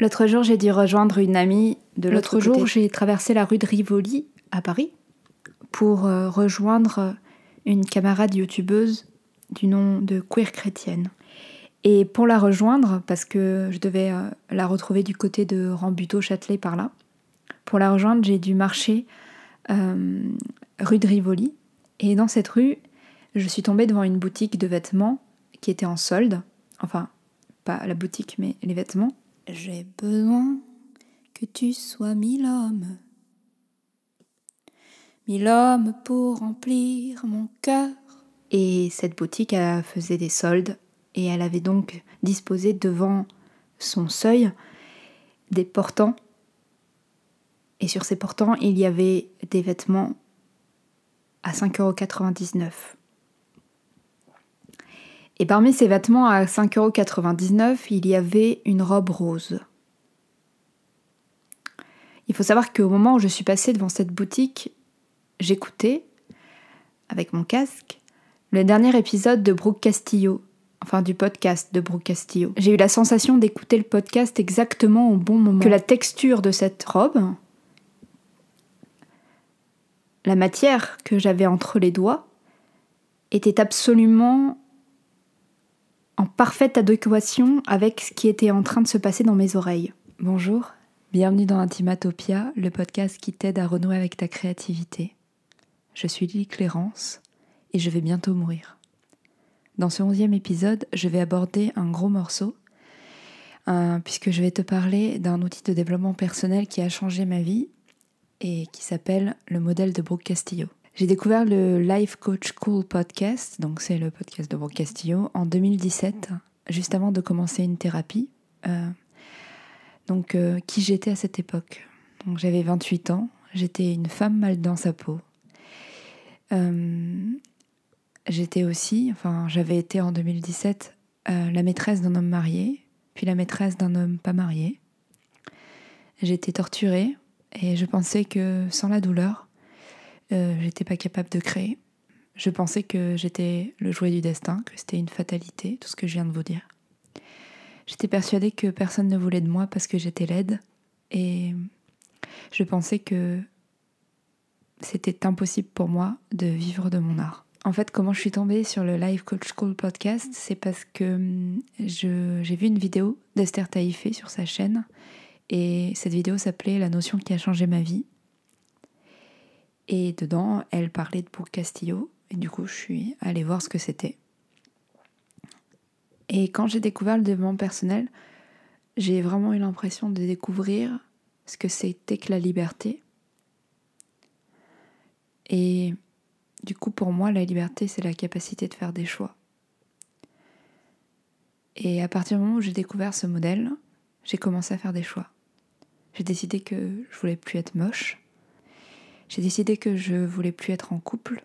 L'autre jour, j'ai dû rejoindre une amie de l'autre L'autre côté. jour, j'ai traversé la rue de Rivoli à Paris pour euh, rejoindre une camarade youtubeuse du nom de Queer Chrétienne. Et pour la rejoindre, parce que je devais euh, la retrouver du côté de Rambuteau-Châtelet par là, pour la rejoindre, j'ai dû marcher euh, rue de Rivoli. Et dans cette rue, je suis tombée devant une boutique de vêtements qui était en solde. Enfin, pas la boutique, mais les vêtements. J'ai besoin que tu sois mille hommes. Mille hommes pour remplir mon cœur. Et cette boutique faisait des soldes et elle avait donc disposé devant son seuil des portants. Et sur ces portants, il y avait des vêtements à 5,99€. Et parmi ces vêtements à 5,99€, il y avait une robe rose. Il faut savoir qu'au moment où je suis passée devant cette boutique, j'écoutais, avec mon casque, le dernier épisode de Brooke Castillo, enfin du podcast de Brooke Castillo. J'ai eu la sensation d'écouter le podcast exactement au bon moment. Que la texture de cette robe, la matière que j'avais entre les doigts, était absolument en parfaite adéquation avec ce qui était en train de se passer dans mes oreilles. Bonjour, bienvenue dans Intimatopia, le podcast qui t'aide à renouer avec ta créativité. Je suis Lily Clérance et je vais bientôt mourir. Dans ce onzième épisode, je vais aborder un gros morceau, puisque je vais te parler d'un outil de développement personnel qui a changé ma vie et qui s'appelle le modèle de Brooke Castillo. J'ai découvert le Life Coach Cool podcast, donc c'est le podcast de Brooke Castillo, en 2017, juste avant de commencer une thérapie. Euh, donc, euh, qui j'étais à cette époque Donc, j'avais 28 ans, j'étais une femme mal dans sa peau. Euh, j'étais aussi, enfin, j'avais été en 2017 euh, la maîtresse d'un homme marié, puis la maîtresse d'un homme pas marié. J'étais torturée et je pensais que sans la douleur, euh, j'étais pas capable de créer. Je pensais que j'étais le jouet du destin, que c'était une fatalité, tout ce que je viens de vous dire. J'étais persuadée que personne ne voulait de moi parce que j'étais laide et je pensais que c'était impossible pour moi de vivre de mon art. En fait, comment je suis tombée sur le Live Coach School podcast, c'est parce que je- j'ai vu une vidéo d'Esther Taïfé sur sa chaîne et cette vidéo s'appelait La notion qui a changé ma vie. Et dedans, elle parlait de Brooke Castillo et du coup, je suis allée voir ce que c'était. Et quand j'ai découvert le développement personnel, j'ai vraiment eu l'impression de découvrir ce que c'était que la liberté. Et du coup, pour moi, la liberté, c'est la capacité de faire des choix. Et à partir du moment où j'ai découvert ce modèle, j'ai commencé à faire des choix. J'ai décidé que je voulais plus être moche. J'ai décidé que je voulais plus être en couple.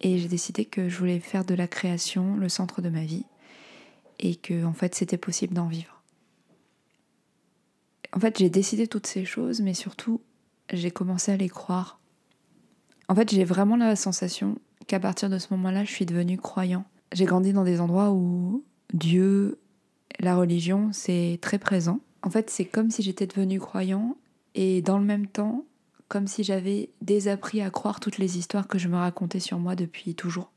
Et j'ai décidé que je voulais faire de la création le centre de ma vie. Et que, en fait, c'était possible d'en vivre. En fait, j'ai décidé toutes ces choses, mais surtout, j'ai commencé à les croire. En fait, j'ai vraiment la sensation qu'à partir de ce moment-là, je suis devenue croyant. J'ai grandi dans des endroits où Dieu, la religion, c'est très présent. En fait, c'est comme si j'étais devenue croyant et dans le même temps, comme si j'avais désappris à croire toutes les histoires que je me racontais sur moi depuis toujours.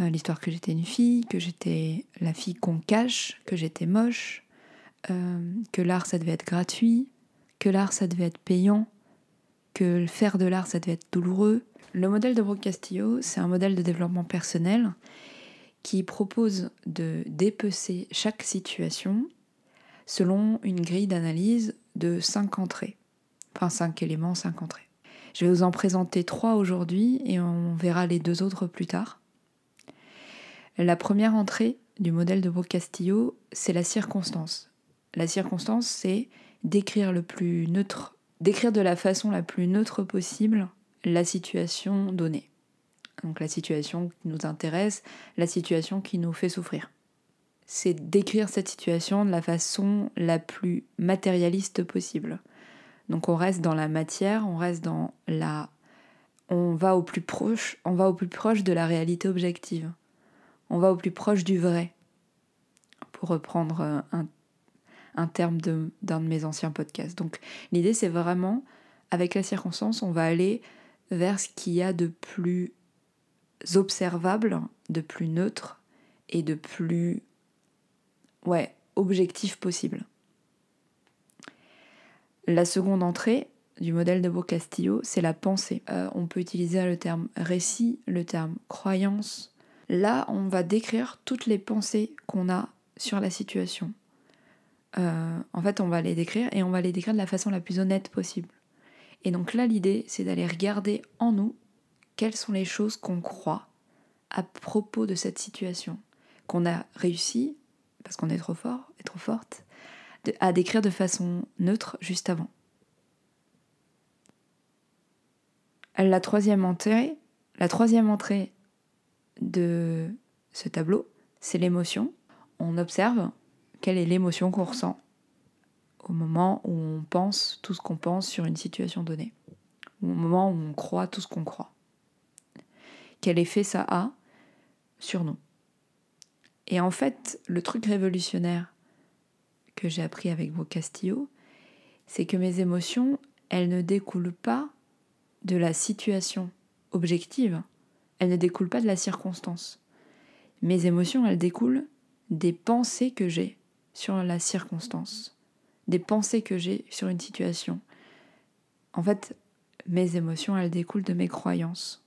Euh, L'histoire que j'étais une fille, que j'étais la fille qu'on cache, que j'étais moche, euh, que l'art ça devait être gratuit, que l'art ça devait être payant, que faire de l'art ça devait être douloureux. Le modèle de Brooke Castillo, c'est un modèle de développement personnel qui propose de dépecer chaque situation selon une grille d'analyse de cinq entrées. Enfin, cinq éléments, cinq entrées. Je vais vous en présenter trois aujourd'hui et on verra les deux autres plus tard. La première entrée du modèle de Brooke Castillo, c'est la circonstance. La circonstance, c'est décrire décrire de la façon la plus neutre possible la situation donnée. Donc la situation qui nous intéresse, la situation qui nous fait souffrir. C'est décrire cette situation de la façon la plus matérialiste possible. Donc on reste dans la matière, on reste dans la on va au plus proche, on va au plus proche de la réalité objective. On va au plus proche du vrai. Pour reprendre un, un terme d'un de, mes anciens podcasts. Donc l'idée c'est vraiment, avec la circonstance, on va aller vers ce qu'il y a de plus observable, de plus neutre et de plus ouais, objectif possible. La seconde entrée du modèle de Castillo, c'est la pensée. Euh, on peut utiliser le terme récit, le terme croyance. Là, on va décrire toutes les pensées qu'on a sur la situation. Euh, en fait, on va les décrire et on va les décrire de la façon la plus honnête possible. Et donc là, l'idée, c'est d'aller regarder en nous quelles sont les choses qu'on croit à propos de cette situation, qu'on a réussi, parce qu'on est trop fort et trop forte, à décrire de façon neutre juste avant. La troisième entrée, de ce tableau, c'est l'émotion. On observe quelle est l'émotion qu'on ressent au moment où on pense tout ce qu'on pense sur une situation donnée, au moment où on croit tout ce qu'on croit. Quel effet ça a sur nous. Et en fait, le truc révolutionnaire que j'ai appris avec vos Castillo, c'est que mes émotions, elles ne découlent pas de la situation objective, elles ne découlent pas de la circonstance. Mes émotions, elles découlent des pensées que j'ai sur la circonstance, des pensées que j'ai sur une situation. En fait, mes émotions, elles découlent de mes croyances.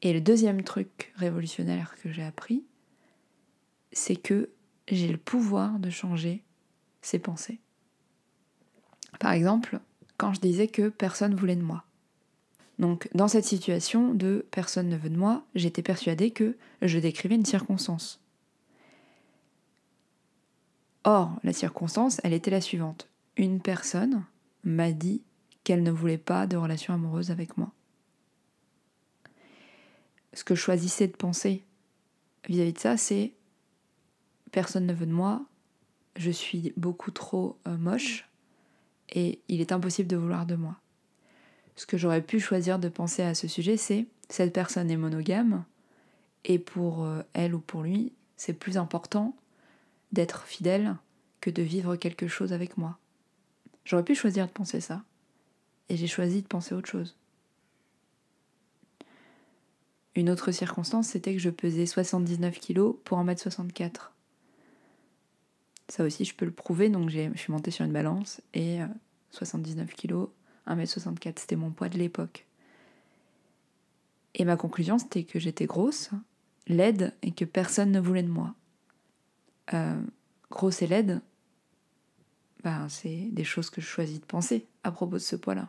Et le deuxième truc révolutionnaire que j'ai appris, c'est que j'ai le pouvoir de changer ses pensées. Par exemple, quand je disais que personne voulait de moi. Donc, dans cette situation de personne ne veut de moi, j'étais persuadée que je décrivais une circonstance. Or, la circonstance, elle était la suivante. Une personne m'a dit qu'elle ne voulait pas de relation amoureuse avec moi ce que je choisissais de penser vis-à-vis de ça, c'est personne ne veut de moi, je suis beaucoup trop euh, moche et il est impossible de vouloir de moi. Ce que j'aurais pu choisir de penser à ce sujet, c'est cette personne est monogame et pour euh, elle ou pour lui, c'est plus important d'être fidèle que de vivre quelque chose avec moi. J'aurais pu choisir de penser ça et j'ai choisi de penser autre chose. Une autre circonstance, c'était que je pesais 79 kg pour 1m64. Ça aussi, je peux le prouver, donc je suis montée sur une balance et 79 kg, 1m64, c'était mon poids de l'époque. Et ma conclusion, c'était que j'étais grosse, laide et que personne ne voulait de moi. Euh, grosse et laide, ben, c'est des choses que je choisis de penser à propos de ce poids-là.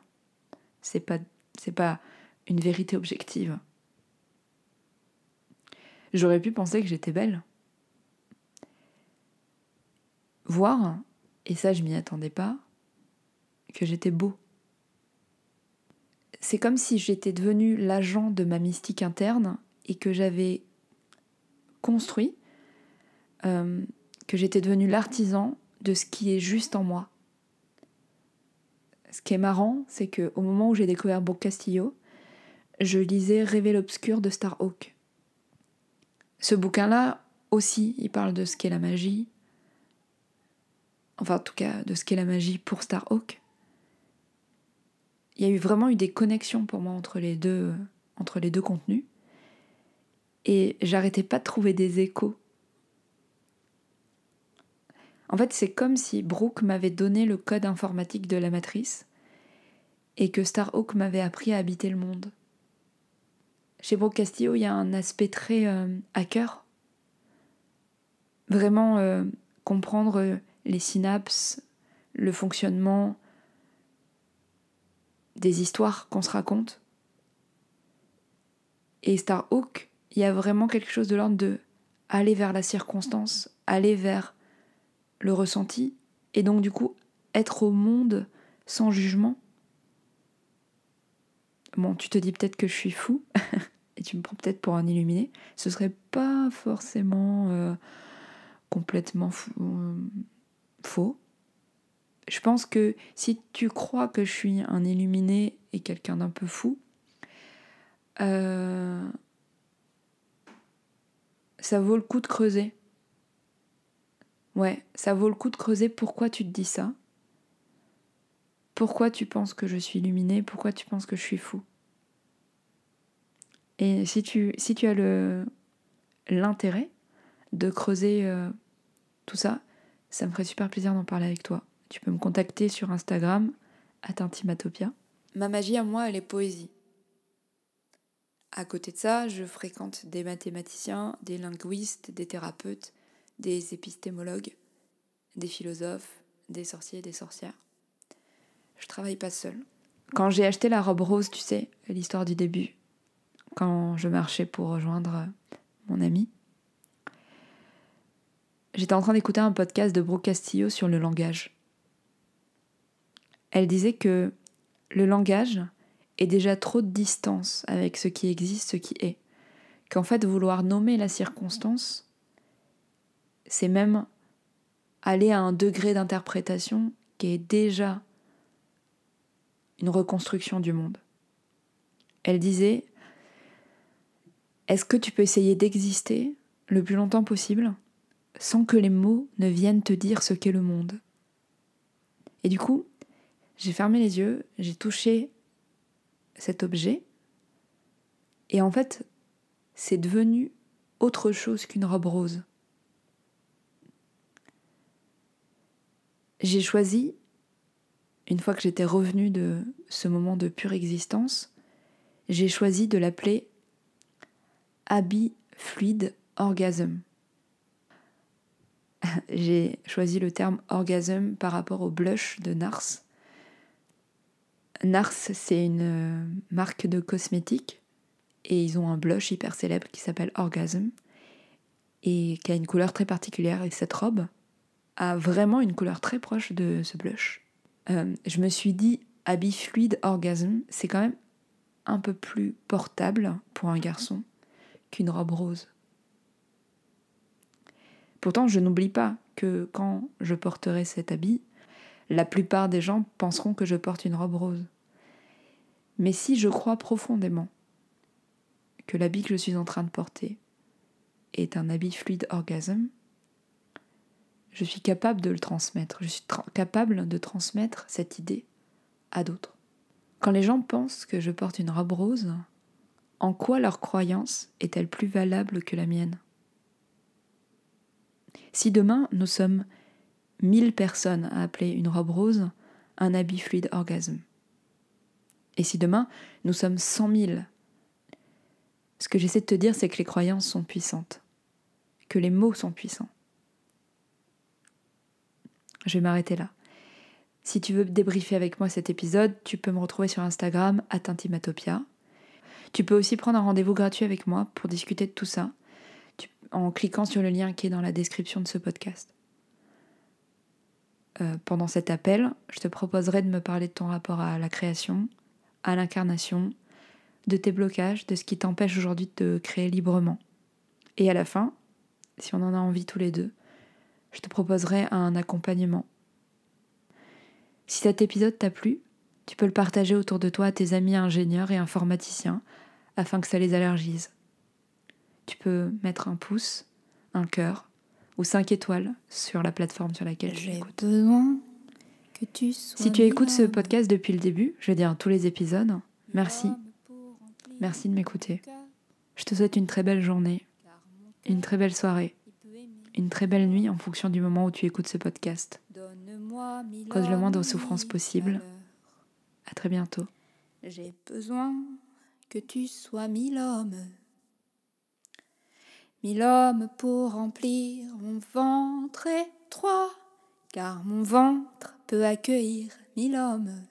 C'est pas, c'est pas une vérité objective. J'aurais pu penser que j'étais belle. Voir, et ça je m'y attendais pas, que j'étais beau. C'est comme si j'étais devenu l'agent de ma mystique interne et que j'avais construit, euh, que j'étais devenu l'artisan de ce qui est juste en moi. Ce qui est marrant, c'est que au moment où j'ai découvert Boc Castillo, je lisais Rêver l'obscur de Starhawk. Ce bouquin-là aussi, il parle de ce qu'est la magie. Enfin, en tout cas, de ce qu'est la magie pour Starhawk. Il y a eu vraiment eu des connexions pour moi entre les deux, entre les deux contenus. Et j'arrêtais pas de trouver des échos. En fait, c'est comme si Brooke m'avait donné le code informatique de la matrice et que Starhawk m'avait appris à habiter le monde. Chez Brooke Castillo, il y a un aspect très euh, hacker. Vraiment euh, comprendre euh, les synapses, le fonctionnement des histoires qu'on se raconte. Et Starhawk, il y a vraiment quelque chose de l'ordre de aller vers la circonstance, aller vers le ressenti, et donc du coup être au monde sans jugement Bon, tu te dis peut-être que je suis fou, et tu me prends peut-être pour un illuminé. Ce serait pas forcément euh, complètement euh, faux. Je pense que si tu crois que je suis un illuminé et quelqu'un d'un peu fou, euh, ça vaut le coup de creuser. Ouais, ça vaut le coup de creuser pourquoi tu te dis ça. Pourquoi tu penses que je suis illuminée Pourquoi tu penses que je suis fou Et si tu, si as l'intérêt de creuser euh, tout ça, ça me ferait super plaisir d'en parler avec toi. Tu peux me contacter sur Instagram, intimatopia. Ma magie à moi, elle est poésie. À côté de ça, je fréquente des mathématiciens, des linguistes, des thérapeutes, des épistémologues, des philosophes, des sorciers et des sorcières. Je travaille pas seule. Quand j'ai acheté la robe rose, tu sais, l'histoire du début, quand je marchais pour rejoindre mon ami, j'étais en train d'écouter un podcast de Brooke Castillo sur le langage. Elle disait que le langage est déjà trop de distance avec ce qui existe, ce qui est. Qu'en fait, vouloir nommer la circonstance, c'est même aller à un degré d'interprétation qui est déjà une reconstruction du monde. Elle disait, est-ce que tu peux essayer d'exister le plus longtemps possible? Sans que les mots ne viennent te dire ce qu'est le monde Et du coup, j'ai fermé les yeux, j'ai touché cet objet, et en fait, c'est devenu autre chose qu'une robe rose. J'ai choisi une fois que j'étais revenue de ce moment de pure existence, j'ai choisi de l'appeler habit fluide orgasme. j'ai choisi le terme orgasme par rapport au blush de Nars. Nars, c'est une euh, marque de cosmétiques et ils ont un blush hyper célèbre qui s'appelle Orgasm et qui a une couleur très particulière. Et cette robe a vraiment une couleur très proche de ce blush. Euh, je me suis dit, habit fluide orgasme, c'est quand même un peu plus portable pour un garçon qu'une robe rose. Pourtant, je n'oublie pas que quand je porterai cet habit, la plupart des gens penseront que je porte une robe rose. Mais si je crois profondément que l'habit que je suis en train de porter est un habit fluide orgasme, je suis capable de le transmettre, je suis capable de transmettre cette idée à d'autres. Quand les gens pensent que je porte une robe rose, en quoi leur croyance est-elle plus valable que la mienne? Si demain nous sommes mille personnes à appeler une robe rose un habit fluide orgasme, et si demain nous sommes cent mille, ce que j'essaie de te dire c'est que les croyances sont puissantes, que les mots sont puissants. Je vais m'arrêter là. Si tu veux débriefer avec moi cet épisode, tu peux me retrouver sur Instagram, Intimatopia. Tu peux aussi prendre un rendez-vous gratuit avec moi pour discuter de tout ça, en cliquant sur le lien qui est dans la description de ce podcast. Euh, pendant cet appel, je te proposerai de me parler de ton rapport à la création, à l'incarnation, de tes blocages, de ce qui t'empêche aujourd'hui de te créer librement. Et à la fin, si on en a envie tous les deux, je te proposerai un accompagnement. Si cet épisode t'a plu, tu peux le partager autour de toi à tes amis ingénieurs et informaticiens afin que ça les allergise. Tu peux mettre un pouce, un cœur ou cinq étoiles sur la plateforme sur laquelle tu écoutes. que tu si tu écoutes ce podcast depuis le début, je veux dire tous les épisodes, merci. Merci de m'écouter. Je te souhaite une très belle journée, une très belle soirée une très belle nuit en fonction du moment où tu écoutes ce podcast. Cause le moins de souffrance possible. À très bientôt. J'ai besoin que tu sois mille hommes. Mille hommes pour remplir mon ventre étroit, car mon ventre peut accueillir mille hommes.